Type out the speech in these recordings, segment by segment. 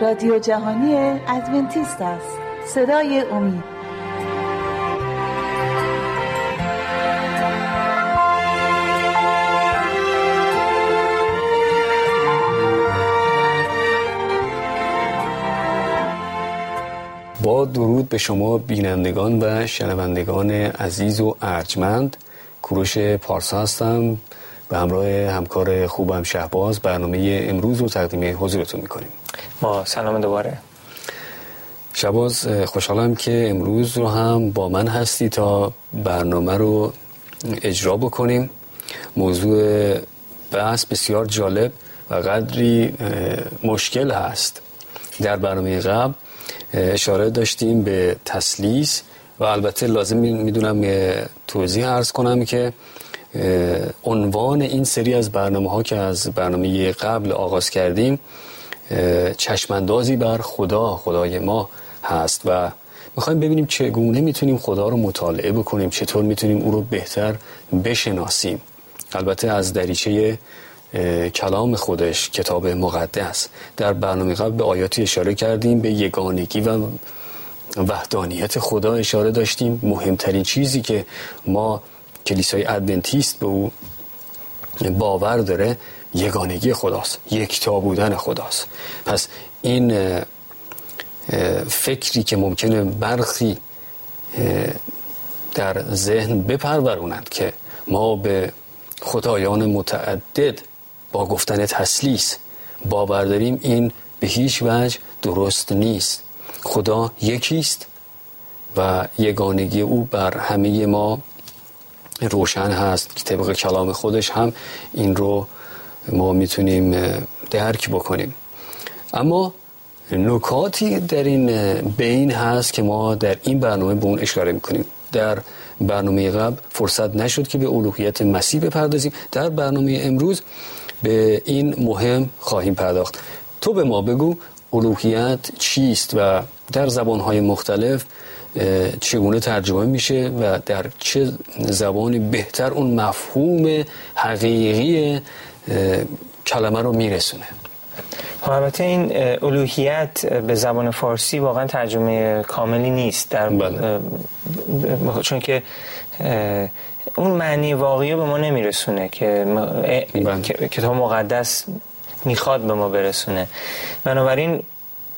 رادیو جهانی ادونتیست است. صدای امید. با درود به شما بینندگان و شنوندگان عزیز و ارجمند. کوروش پارسا هستم. به همراه همکار خوبم شهباز برنامه امروز رو تقدیم حضورتون می‌کنیم. با سلام دوباره. شهباز خوشحالم که امروز رو هم با من هستی تا برنامه رو اجرا بکنیم. موضوع بحث بسیار جالب و قدری مشکل هست. در برنامه قبل اشاره داشتیم به تسلیس و البته لازم می‌دونم توضیح ارز کنم که عنوان این سری از برنامه ها که از برنامه قبل آغاز کردیم چشمندازی بر خدا خدای ما هست و می‌خوایم ببینیم چگونه می‌تونیم خدا رو مطالعه بکنیم چطور می‌تونیم او رو بهتر بشناسیم. البته از دریچه کلام خودش کتاب مقدس. در برنامه قبل به آیاتی اشاره کردیم به یگانگی و وحدانیت خدا اشاره داشتیم. مهمترین چیزی که ما کلیسای ادونتیست به او باور داره یگانگی خداست یکتا بودن خداست. پس این فکری که ممکنه برخی در ذهن بپرورونند که ما به خدایان متعدد با گفتن تسلیس باور داریم این به هیچ وجه درست نیست. خدا یکیست و یگانگی او بر همه ما روشن هست که طبق کلام خودش هم این رو ما می‌تونیم درک بکنیم. اما نکاتی در این بین هست که ما در این برنامه به اون اشاره می‌کنیم. در برنامه قبل فرصت نشد که به الوهیت مسیح بپردازیم. در برنامه امروز به این مهم خواهیم پرداخت. تو به ما بگو الوهیت چیست و در زبانهای مختلف چگونه ترجمه میشه و در چه زبانی بهتر اون مفهوم حقیقی کلمه رو میرسونه البته این الوهیت به زبان فارسی واقعا ترجمه کاملی نیست در بله. چون که اون معنی واقعی به ما نمیرسونه که بله. کتاب مقدس می‌خواد به ما برسونه بنابراین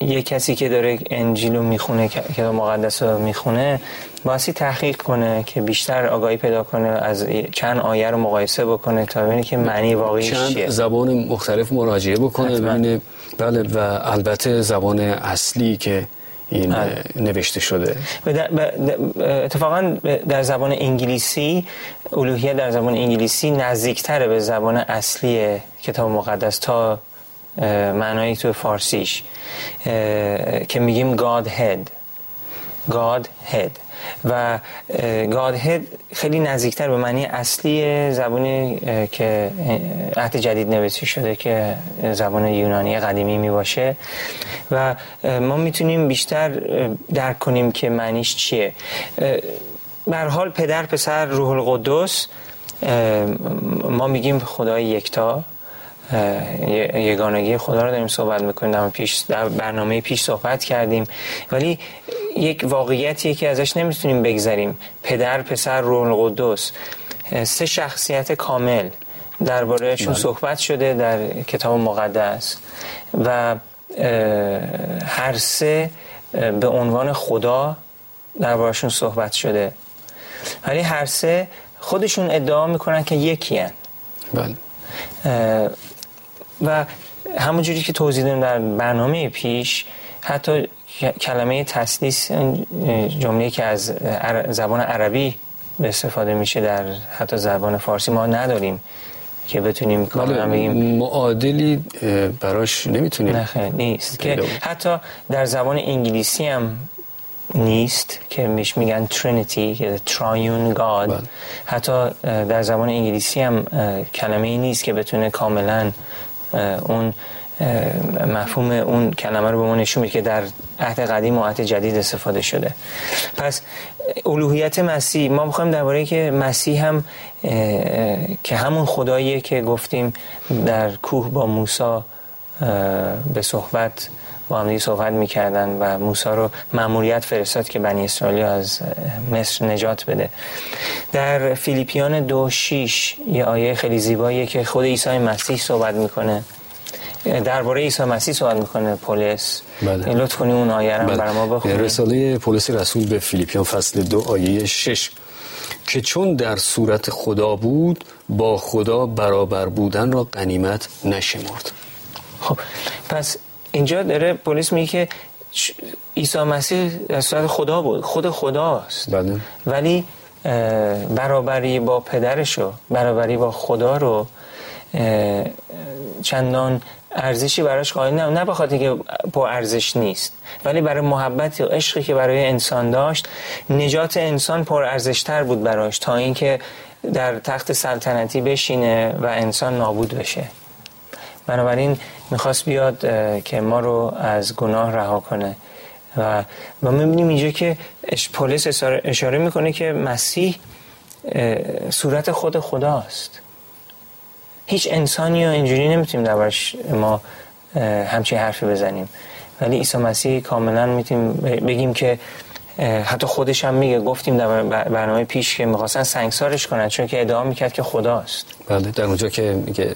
یه کسی که داره انجیل رو می‌خونه کتاب مقدس رو می‌خونه باسی تحقیق کنه که بیشتر آگاهی پیدا کنه از چند آیه رو مقایسه بکنه تا ببینه که معنی واقعی چند زبان مختلف مراجعه بکنه ببینه. بله و البته زبان اصلی که این آره. نوشته شده. اتفاقا در زبان انگلیسی الوهیت در زبان انگلیسی نزدیکتره به زبان اصلی کتاب مقدس تا معنایی تو فارسیش که میگیم God head. God head. و هد خیلی نزدیکتر به معنی اصلی زبانی که عهد جدید نوشته شده که زبان یونانی قدیمی می باشه و ما می‌تونیم بیشتر درک کنیم که معنیش چیه. بر حال پدر پسر روح القدس ما میگیم خدای یکتا. یگانگی خدا رو داریم صحبت می‌کنیم در, پیش در برنامه پیش صحبت کردیم ولی یک واقعیتیه که ازش نمی‌تونیم بگذریم پدر پسر روح القدس سه شخصیت کامل دربارهشون بله. صحبت شده در کتاب مقدس و هر سه به عنوان خدا دربارهشون صحبت شده ولی هر سه خودشون ادعا می‌کنن که یکی هن. بله. و همونجوری که توضیح دادم در برنامه پیش حتی کلمه تسلیس جمله که از زبان عربی به استفاده میشه در حتی زبان فارسی ما نداریم که بتونیم کاملا بگیم معادلی براش نمی‌تونیم نه نیست. که حتی در زبان انگلیسی هم نیست که میش میگن ترینیتی که ترایون گاد بله. حتی در زبان انگلیسی هم کلمه ای نیست که بتونه کاملا اون مفهوم اون کلمه رو به ما نشون میده که در عهد قدیم و عهد جدید استفاده شده. پس الوهیت مسیح ما می‌خوایم درباره که مسیح هم که همون خداییه که گفتیم در کوه با موسی به صحبت با هم صحبت می‌کردن و موسی رو مأموریت فرستاد که بنی اسرائیل از مصر نجات بده. در فیلیپیان دو شیش یه آیه خیلی زیباییه که خود عیسی مسیح صحبت می‌کنه. درباره عیسی مسیح صحبت می‌کنه پولس. بله. لطف کنی اون آیه رو بله. ما بخونیم رساله پولس رسول به فیلیپیان فصل دو آیه شش که چون در صورت خدا بود با خدا برابر بودن را قنیمت نشمرد. خب پس اینجا داره پلیس میگه که عیسی مسیح در صورت خدا بود خود خداست. بله. ولی برابری با پدرشو برابری با خدا رو چندان ارزشی براش قائل نه نه بخاطر که با ارزش نیست ولی برای محبت و عشقی که برای انسان داشت نجات انسان پر ارزشتر بود براش تا اینکه در تخت سلطنتی بشینه و انسان نابود بشه. بنابراین می‌خواست بیاد که ما رو از گناه رها کنه. و ما می‌بینیم اینجا که پولیس اشاره می‌کنه که مسیح صورت خود خداست. هیچ انسانی رو اینجوری نمی‌تونیم دربارش ما همچین حرفی بزنیم. ولی عیسی مسیح کاملا می‌تونیم بگیم که حتی خودش هم میگه. گفتیم در برنامه پیش که می‌خواستن سنگسارش کنن چون که ادعا می‌کرد که خداست. بله در اونجا که میگه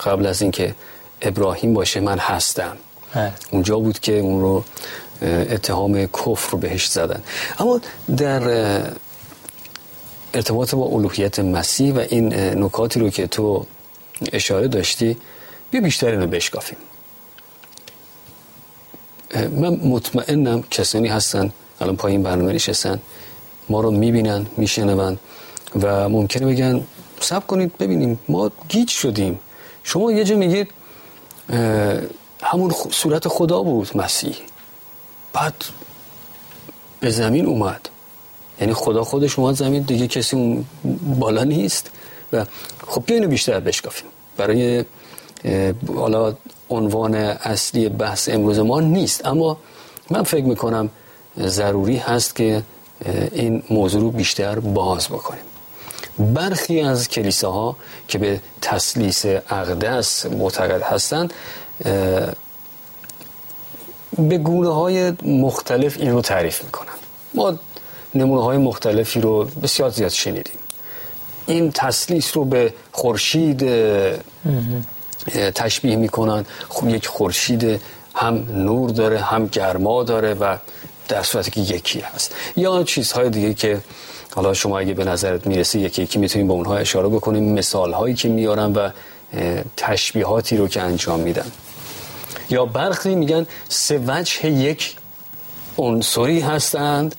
قبل از اینکه ابراهیم باشه من هستم. هست. اونجا بود که اون رو اتهام کفر رو بهش زدن. اما در ارتباط با الوهیت مسیح و این نکاتی رو که تو اشاره داشتی بیا بیشتر اینو بشکافیم. من مطمئنم کسانی هستن الان پایین برنامه نشستن ما رو می‌بینن میشنون و ممکنه بگن سب کنید ببینیم ما گیج شدیم. شما یه جا میگید همون صورت خدا بود مسیح. بعد به زمین اومد. یعنی خدا خودش اومد زمین دیگه کسی اون بالا نیست. و خب اینو بیشتر بشکافیم. برای حالا عنوان اصلی بحث امروز ما نیست. اما من فکر می‌کنم ضروری هست که این موضوع رو بیشتر باز بکنیم. برخی از کلیساها که به تسلیس اقدس معتقد هستند به گونه های مختلف این رو تعریف می‌کنن. ما نمونه های مختلفی رو بسیار زیاد شنیدیم. این تسلیس رو به خورشید تشبیه می‌کنن. خب یک خورشید هم نور داره هم گرما داره و در صورتی که یکی هست. یا چیزهای دیگه که حالا شما اگه به نظرت می‌رسه یکی یکی می‌تونیم با اونها اشاره بکنیم مثال هایی که میارن و تشبیهاتی رو که انجام میدن. یا برخی میگن سه وجه یک عنصری هستند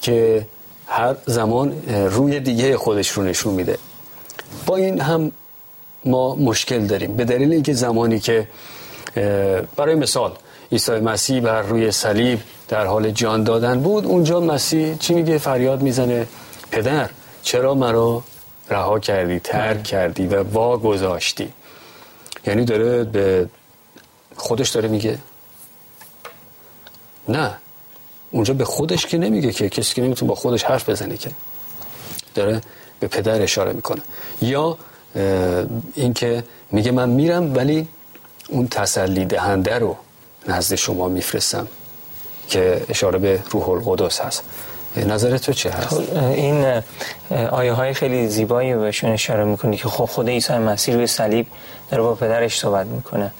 که هر زمان روی دیگه خودش رو نشون میده. با این هم ما مشکل داریم. به دلیل اینکه زمانی که برای مثال عیسی مسیح بر روی صلیب در حال جان دادن بود اونجا مسیح چی میگه؟ فریاد می‌زنه. پدر چرا مرا رها کردی ترک کردی و وا گذاشتی یعنی داره به خودش داره میگه؟ نه. اونجا به خودش که نمیگه که کسی که نمی‌تونه با خودش حرف بزنه که. داره به پدر اشاره می‌کنه. یا اینکه میگه من میرم ولی اون تسلی دهنده رو نزد شما میفرستم که اشاره به روح القدس هست. نظر تو چه هست؟ خب، این آیه های خیلی زیبایی بهشون اشاره می‌کنی که خب خود عیسی مسیح روی صلیب داره با پدرش صحبت می‌کنه.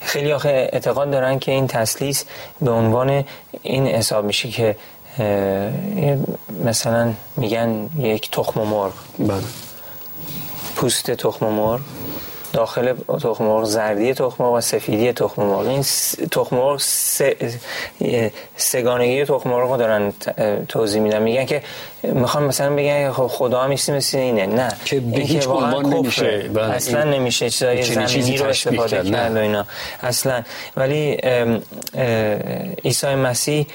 خیلی آخه اعتقاد دارن که این تسلیس به عنوان این حساب میشه که مثلا میگن یک تخم مرغ. بله. پوست تخم مرغ. داخل تخم مرغ زردی تخم مرغ و سفیدی تخم مرغ. این تخم مرغ سگانگی تخم مرغ رو دارن توضیح میدن. میگن که می‌خوان مثلا بگن خب خدا هم مثل اینه. نه. که به هیچ عنوان نمیشه. اصلا نمیشه. چیزای زمینی رو استفاده کرد. و اینا. اصلا. ولی عیسی مسیح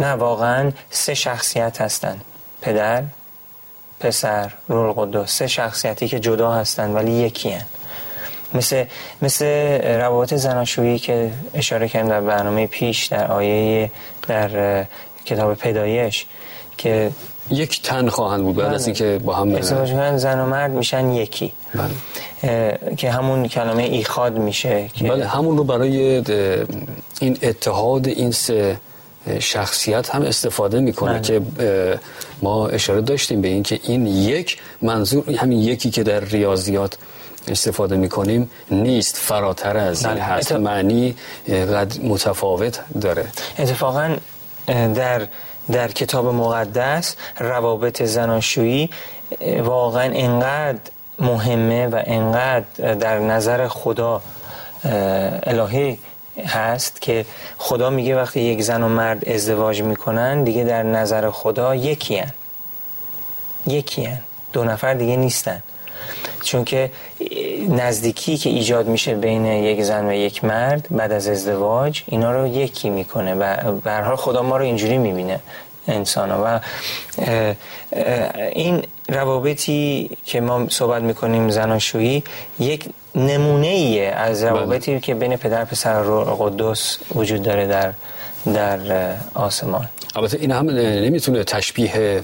نه واقعا سه شخصیت هستن. پدر پسر رول قدس سه شخصیتی که جدا هستن ولی یکی هن. مثل, مثل روابط زناشویی که اشاره کردم در برنامه پیش در آیه در کتاب پیدایش که یک تن خواهند بود بعد از اینکه با هم ازدواج زن و مرد میشن یکی بله. که همون کلمه ایخاد میشه که بله همون رو برای این اتحاد این سه شخصیت هم استفاده می‌کنه بله. که ما اشاره داشتیم به این که این یک منظور همین یکی که در ریاضیات استفاده می‌کنیم نیست فراتر از این بله. هست معنی قد متفاوت داره اتفاقا در در کتاب مقدس روابط زناشویی واقعا انقدر مهمه و انقدر در نظر خدا الهی هست که خدا میگه وقتی یک زن و مرد ازدواج می‌کنن دیگه در نظر خدا یکی هن. یکی هن. دو نفر دیگه نیستن چون که نزدیکی که ایجاد میشه بین یک زن و یک مرد بعد از ازدواج اینا رو یکی می‌کنه و حال خدا ما رو اینجوری می‌بینه انسان و این روابطی که ما صحبت می‌کنیم زناشویی یک نمونه ایه از بله. روابطی که بین پدر پسر و قدوس وجود داره در در آسمان. البته این هم نمی‌تونه تشبیه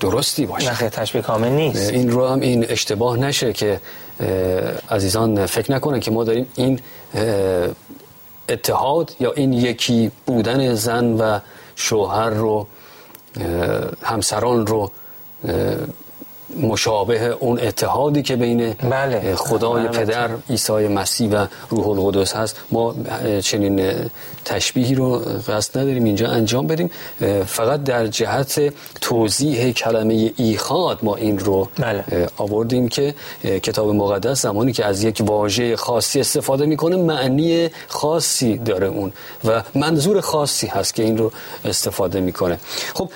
درستی باشه. نه تشبیه کامل نیست. این رو هم این اشتباه نشه که عزیزان فکر نکنن که ما داریم این اتحاد یا این یکی بودن زن و شوهر رو همسران رو مشابه اون اتحادی که بین بله. خدای بله. پدر عیسی مسیح و روح القدس هست ما چنین تشبیهی رو قصد نداریم اینجا انجام بدیم فقط در جهت توضیح کلمه ایخاد ما این رو بله. آوردیم که کتاب مقدس زمانی که از یک واژه خاصی استفاده می‌کنه معنی خاصی داره اون و منظور خاصی هست که این رو استفاده می‌کنه خب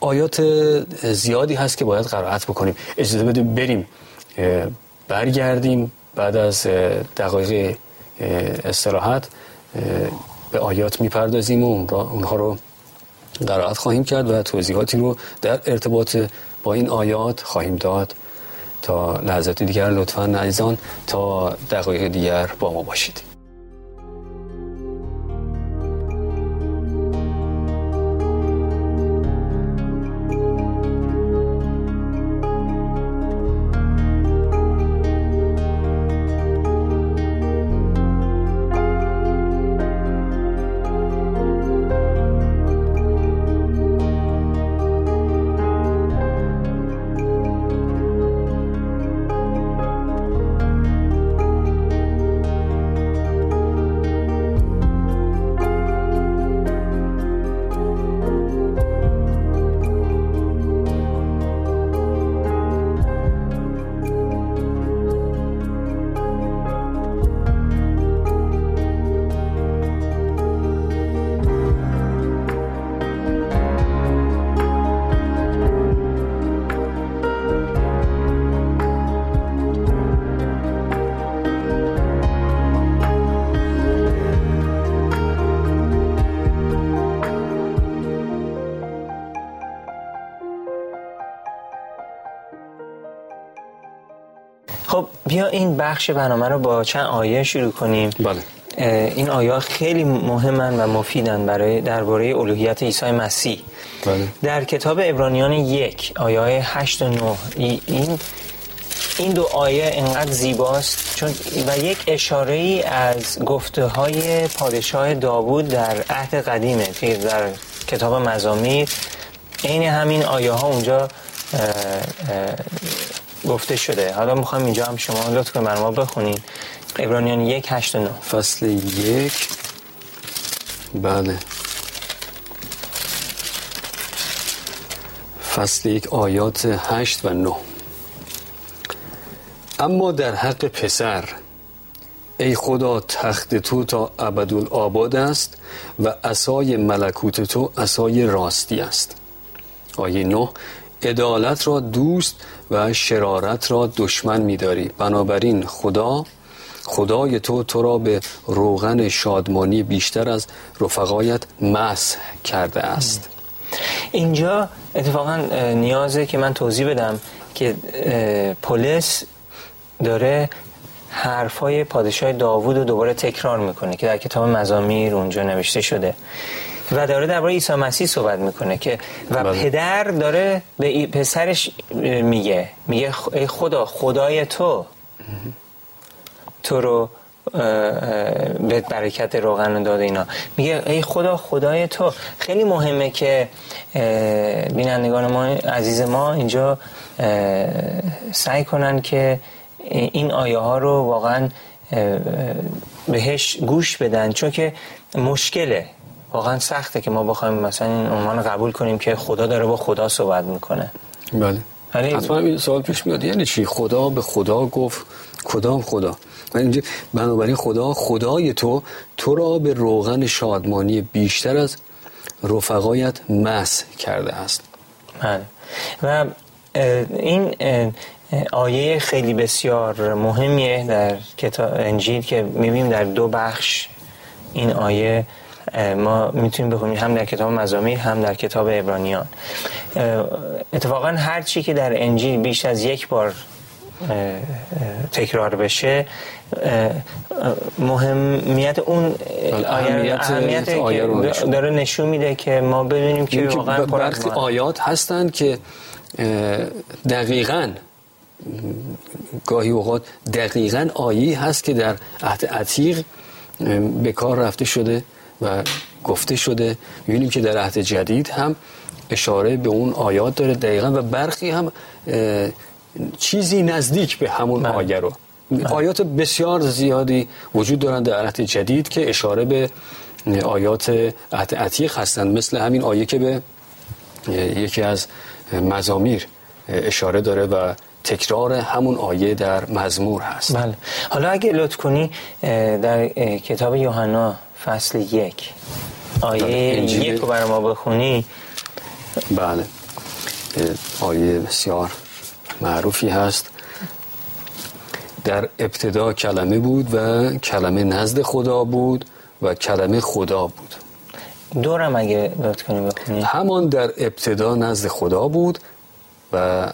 آیات زیادی هست که باید قرائت بکنیم. اجازه بده بریم برگردیم بعد از دقایق استراحت به آیات می‌پردازیم و اونها رو قرائت خواهیم کرد و توضیحاتی رو در ارتباط با این آیات خواهیم داد. تا لحظات دیگر لطفا عزیزان تا دقایق دیگر با ما باشید. بیا این بخش برنامه رو با چند آیه شروع کنیم. بله. این آیه خیلی مهمن و مفیدن برای درباره الوهیت عیسی مسیح. بله. در کتاب ابرانیان یک آیه 8 و 9 این این دو آیه انقدر زیباست چون و یک اشاره ای از گفته های پادشاه داوود در عهد قدیمه که در کتاب مزامیر. عین همین آیه ها اونجا گفته شده. حالا می‌خوام اینجا هم شما لطف کنید ما بخونید عبرانیان یک هشت و نه. فصل یک. بله. فصل یک آیات هشت و نه. اما در حق پسر ای خدا تخت تو تا ابدالآباد است و اسای ملکوت تو اسای راستی است. آیه نه عدالت را دوست و شرارت را دشمن میداری. بنابراین خدا خدای تو تو را به روغن شادمانی بیشتر از رفقایت مسح کرده است. اینجا اتفاقا نیازه که من توضیح بدم که پلیس داره حرفای پادشاه داوود رو دوباره تکرار می‌کنه که در کتاب مزامیر اونجا نوشته شده. و داره درباره عیسی مسیح صحبت می‌کنه که و بله. پدر داره به پسرش میگه میگه ای خدا خدای تو. تو رو به برکت روغن داده اینا. میگه ای خدا خدای تو. خیلی مهمه که بینندگان ما عزیز ما اینجا سعی کنن که این آیه ها رو واقعا بهش گوش بدن. چون که مشکله. واقعا سخته که ما بخوایم مثلا این عنوان قبول کنیم که خدا داره با خدا صحبت می‌کنه. بله. حتما این سوال پیش میاد. یعنی چی؟ خدا به خدا گفت کدام خدا. اینجا بنابراین خدا خدای تو تو را به روغن شادمانی بیشتر از رفقایت مس کرده است. بله. و این آیه خیلی بسیار مهمیه در کتاب انجیل که می‌بینیم در دو بخش این آیه ما می‌تونیم بخونیم هم در کتاب مزامیر هم در کتاب ابرانیان اتفاقا هر چی که در انجیل بیش از یک بار تکرار بشه مهمیت اون اهمیت, آیه رو داره نشون میده که ما بدونیم که واقعا برخی آیات هستند که دقیقا گاهی اوقات دقیقا آیی هست که در عهد عتیق به کار رفته شده. و گفته شده می‌بینیم که در عهد جدید هم اشاره به اون آیات داره دقیقا و برخی هم چیزی نزدیک به همون من. بله. آیه رو بله. آیات بسیار زیادی وجود دارند در عهد جدید که اشاره به آیات عهد عتیق هستند مثل همین آیه که به یکی از مزامیر اشاره داره و تکرار همون آیه در مزمور هست بله حالا اگه لطف کنی در کتاب یوحنا فصل یک. آیه یک رو برای ما بخونی. بله. آیه بسیار معروفی هست. در ابتدا کلمه بود و کلمه نزد خدا بود و کلمه خدا بود. دورم اگه لطف کنی بخونی. همان در ابتدا نزد خدا بود و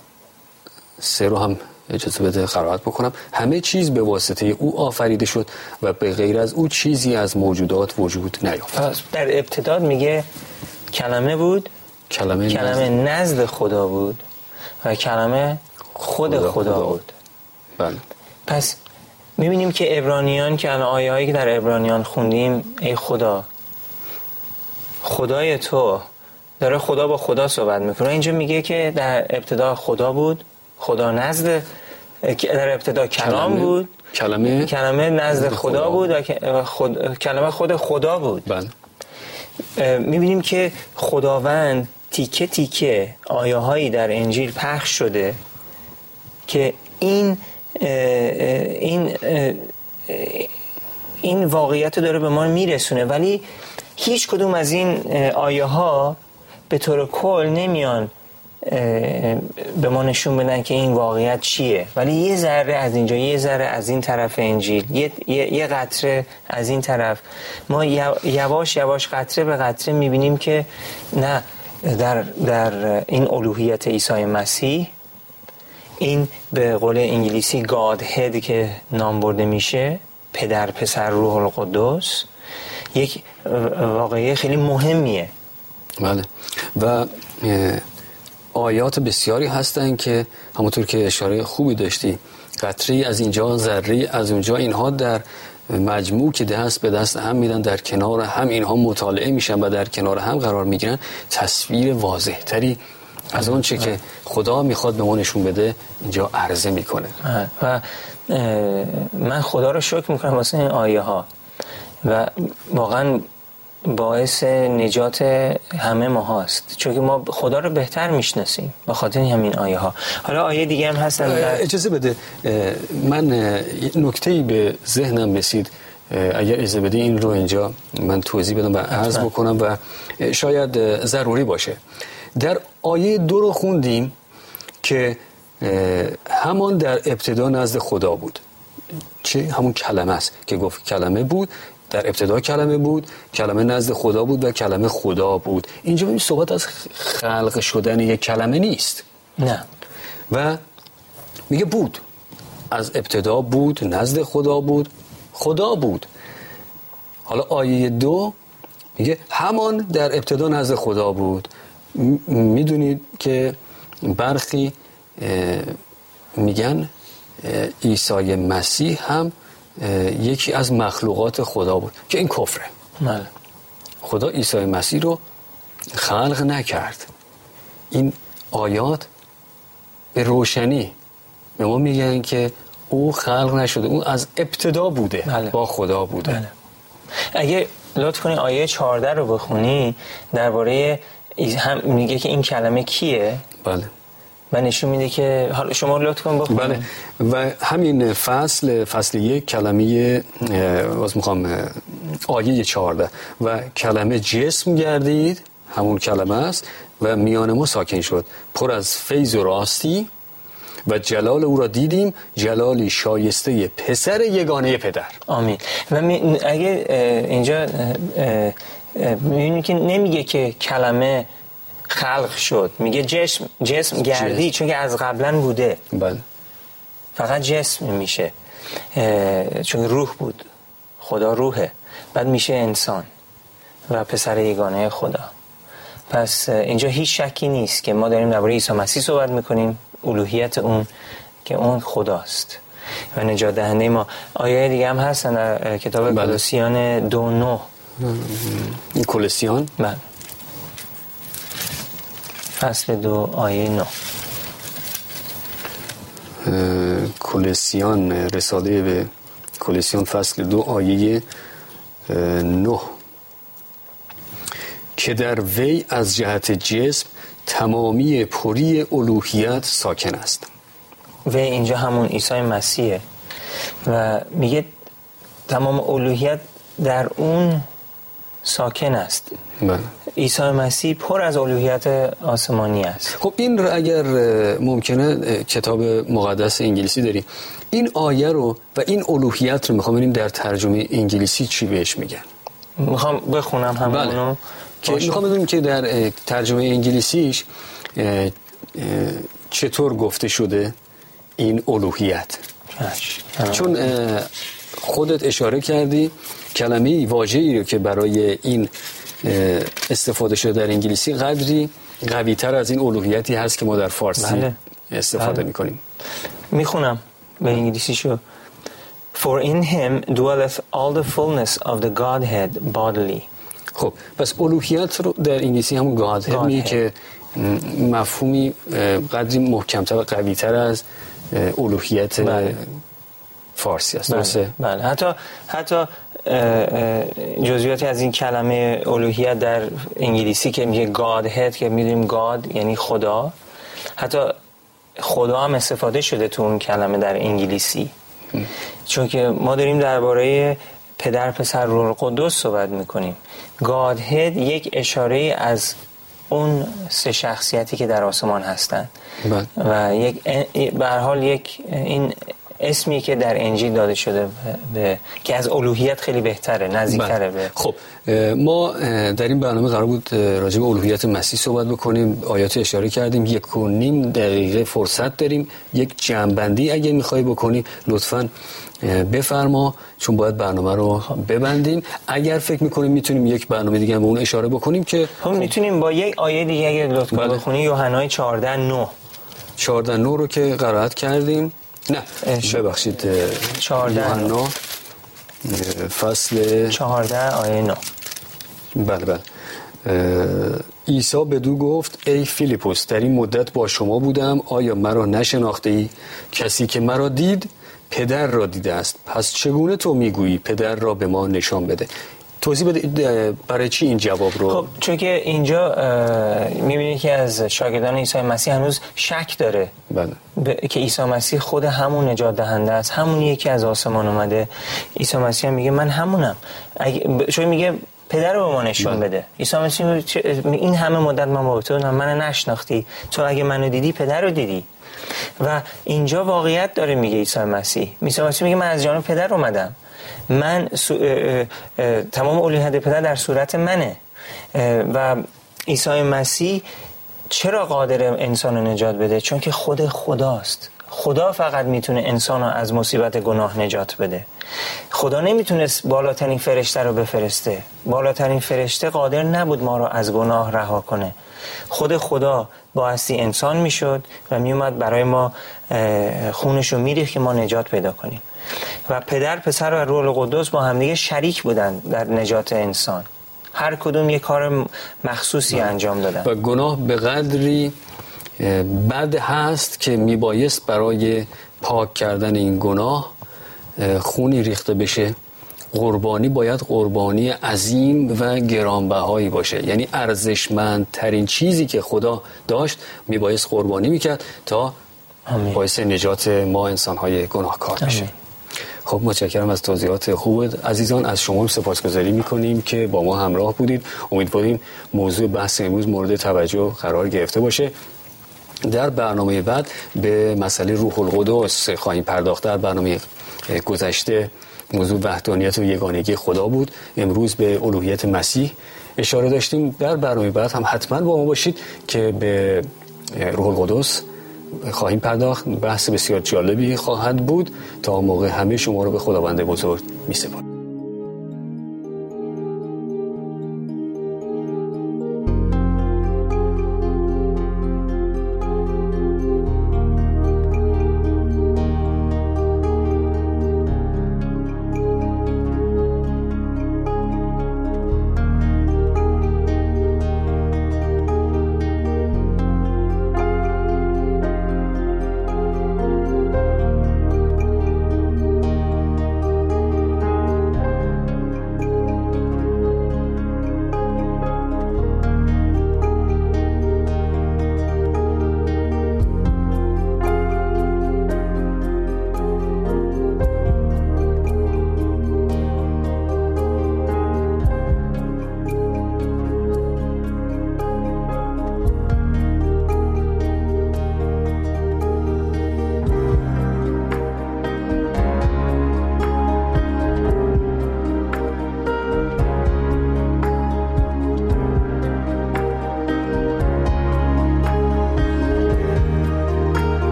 سه رو هم اجازه بده قرائت بکنم. همه چیز به واسطه او آفریده شد و به غیر از او چیزی از موجودات وجود نیافت. در ابتدا میگه کلمه بود کلمه, کلمه نزد. خدا بود و کلمه خود خدا, خدا, بود. بله. پس می‌بینیم که ابرانیان که الان آیه هایی که در ابرانیان خوندیم ای خدا خدای تو داره خدا با خدا صحبت می‌کنه. اینجا میگه که در ابتدا خدا بود خدا نزد در ابتدا کلام بود. کلمه کلمه نزد خدا, بود و خود... کلمه خود خدا بود. بله. می‌بینیم که خداوند تیکه تیکه آیه هایی در انجیل پخش شده که این این این واقعیت داره به ما میرسونه. ولی هیچ کدوم از این آیه ها به طور کل نمیان به ما نشون بدن که این واقعیت چیه. ولی یه ذره از اینجا یه ذره از این طرف انجیل یه, یه،, قطره از این طرف. ما یواش یواش قطره به قطره می‌بینیم که نه در, در این الوهیت عیسی مسیح این به قول انگلیسی گاد هد که نام برده میشه پدر پسر روح القدس یک واقعی خیلی مهمیه. بله. و آیات بسیاری هستند که همونطور که اشاره خوبی داشتی. قطری از اینجا ذره از اونجا اینها در مجموع که دست به دست هم میدن در کنار هم اینها مطالعه میشن و در کنار هم قرار می‌گیرن. تصویر واضح تری از اون چه که خدا می‌خواد به ما نشون بده اینجا عرضه می‌کنه. و من خدا رو شکر می‌کنم واسه این آیه ها و واقعا باعث نجات همه ما هاست چون ما خدا رو بهتر می‌شناسیم به خاطر همین آیه ها حالا آیه دیگه هم هستن در... اجازه بده. من نکته به ذهنم رسید. اگر اجازه بده این رو اینجا من توضیح بدم و عرض بکنم و شاید ضروری باشه. در آیه دو رو خوندیم که همان در ابتدا نزد خدا بود. چه؟ همون کلمه است که گفت. کلمه بود. در ابتدا کلمه بود کلمه نزد خدا بود و کلمه خدا بود. اینجا این صحبت از خلق شدن یک کلمه نیست. نه. و میگه بود. از ابتدا بود نزد خدا بود خدا بود. حالا آیه دو میگه همان در ابتدا نزد خدا بود. می‌دونید که برخی میگن عیسی مسیح هم یکی از مخلوقات خدا بود که این کفره. بله. خدا عیسی مسیح رو خلق نکرد. این آیات به روشنی به ما میگن که او خلق نشده او از ابتدا بوده بله. با خدا بوده. بله. اگه لطف کنی آیه 14 رو بخونی درباره هم میگه که این کلمه کیه؟ بله. و نشون میده که حالا شما لطف کن بله. و همین فصل فصل یک کلمه باز می‌خوام آیه 14 و کلمه جسم گردید همون کلمه است و میان ما ساکن شد. پر از فیض و راستی و جلال او را دیدیم جلالی شایسته پسر یگانه پدر. آمین. و اگه اینجا اه، اه، اه، می‌بینی که نمیگه که کلمه خلق شد. میگه جسم جسم گردی. چون که از قبلا بوده. بله. فقط جسم میشه. چون روح بود. خدا روحه. بعد میشه انسان و پسر یگانه خدا. پس اینجا هیچ شکی نیست که ما داریم درباره عیسی مسیح صحبت می‌کنیم. الوهیت اون که اون خداست. و نجات دهنده ما. آیه دیگه هم هستن در کتاب بله. کلوسیان دو نو. این کلسیان؟ بله. فصل دو آیه نو. کلسیان رساله به کلسیان فصل دو آیه نه. که در وی از جهت جسم تمامی پری الوهیت ساکن است. و اینجا همون عیسی مسیحه و میگه تمام الوهیت در اون ساکن است. بله. عیسی مسیح پر از الوهیت آسمانی است. خب این رو اگر ممکنه کتاب مقدس انگلیسی داریم. این آیه رو و این الوهیت رو می‌خوام ببینیم در ترجمه انگلیسی چی بهش میگن. می‌خوام بخونم همونو. بله. که. می‌خوام بدونیم که در ترجمه انگلیسیش چطور گفته شده این الوهیت. چون خودت اشاره کردی کلمه واژه‌ای رو که برای این استفاده شده در انگلیسی قدری قوی تر از این الوهیتی هست که ما در فارسی بله. استفاده بله. می‌کنیم می‌خونم به انگلیسی شو For in him dwelleth all the fullness of the Godhead bodily خب پس الوهیت رو در انگلیسی همون گاد میگه Godhead. که مفهومی قدری محکمتر و قوی تر از الوهیت بله. فارسی است بله, درسته بله. حتی حتی جزئیاتی از این کلمه الوهیت در انگلیسی که میگه Godhead که می‌دونیم God یعنی خدا. حتی خدا هم استفاده شده تو اون کلمه در انگلیسی. چون که ما داریم درباره پدر پسر روح القدس صحبت می‌کنیم. Godhead یک اشاره از اون سه شخصیتی که در آسمان هستند بله. و یک به هر حال یک این اسمی که در انجیل داده شده به, که از الوهیت خیلی بهتره نزدیکتره به خب ما در این برنامه قرار بود راجع به الوهیت مسیح صحبت بکنیم آیات اشاره کردیم یک و نیم دقیقه فرصت داریم یک جنبندی اگه می‌خوای بکنی لطفا بفرما چون باید برنامه رو ببندیم. اگر فکر می‌کنیم می‌تونیم یک برنامه دیگه هم به اون اشاره بکنیم که خب می‌تونیم با یک آیه دیگه اگه لطف کنی بله. بخونی یوحنای 14 9 14 نو رو که قرائت کردیم. نه. ببخشید 14 یوحنا. فصل 14 آیه 9 بله بله. عیسی به دو گفت ای فیلیپوس در این مدت با شما بودم آیا مرا نشناخته ای؟ کسی که مرا دید پدر را دیده است. پس چگونه تو می‌گویی پدر را به ما نشان بده؟ توضیح بده برای چی این جواب رو؟ خب چون که اینجا می‌بینید که از شاگردان عیسی مسیح هنوز شک داره. بله. به- که عیسی مسیح خود همون نجات دهنده است همون یکی از آسمان اومده. عیسی مسیح هم میگه من همونم. اگه ب- چون میگه پدر رو به ما نشون بله. بده. عیسی مسیح این همه مدت من با تو من نشناختی. تو اگه منو دیدی پدر رو دیدی. و اینجا واقعیت داره میگه عیسی مسیح. عیسی مسیح میگه من از جانب پدر اومدم. من تمام الوهیت پدر در صورت منه. و عیسی مسیح چرا قادر انسان نجات بده؟ چون که خود خداست. خدا فقط می‌تونه انسان رو از مصیبت گناه نجات بده. خدا نمی‌تونست بالاترین فرشته رو بفرسته. بالاترین فرشته قادر نبود ما رو از گناه رها کنه. خود خدا بایستی انسان می‌شد و میومد برای ما خونش رو میریخت که ما نجات پیدا کنیم. و پدر پسر و روح القدس با همدیگه شریک بودن در نجات انسان. هر کدوم یه کار مخصوصی. انجام دادن. و گناه به قدری بد هست که میبایست برای پاک کردن این گناه خونی ریخته بشه. قربانی باید قربانی عظیم و گرانبهایی باشه. یعنی ارزشمندترین چیزی که خدا داشت میبایست قربانی می‌کرد تا باعث نجات ما انسانهای گناهکار بشه. خب متشکرم از توضیحات خوب عزیزان. از شما سپاسگزاری می‌کنیم که با ما همراه بودید. امیدواریم موضوع بحث امروز مورد توجه قرار گرفته باشه. در برنامه بعد به مسئله روح القدس خواهیم پرداخت. در برنامه گذشته موضوع وحدانیت و یگانگی خدا بود. امروز به الوهیت مسیح اشاره داشتیم. در برنامه بعد هم حتما با ما باشید که به روح القدس خواهیم پرداخت. بحث بسیار جالبی خواهد بود. تا موقع همه شما رو به خداوند بزرگ می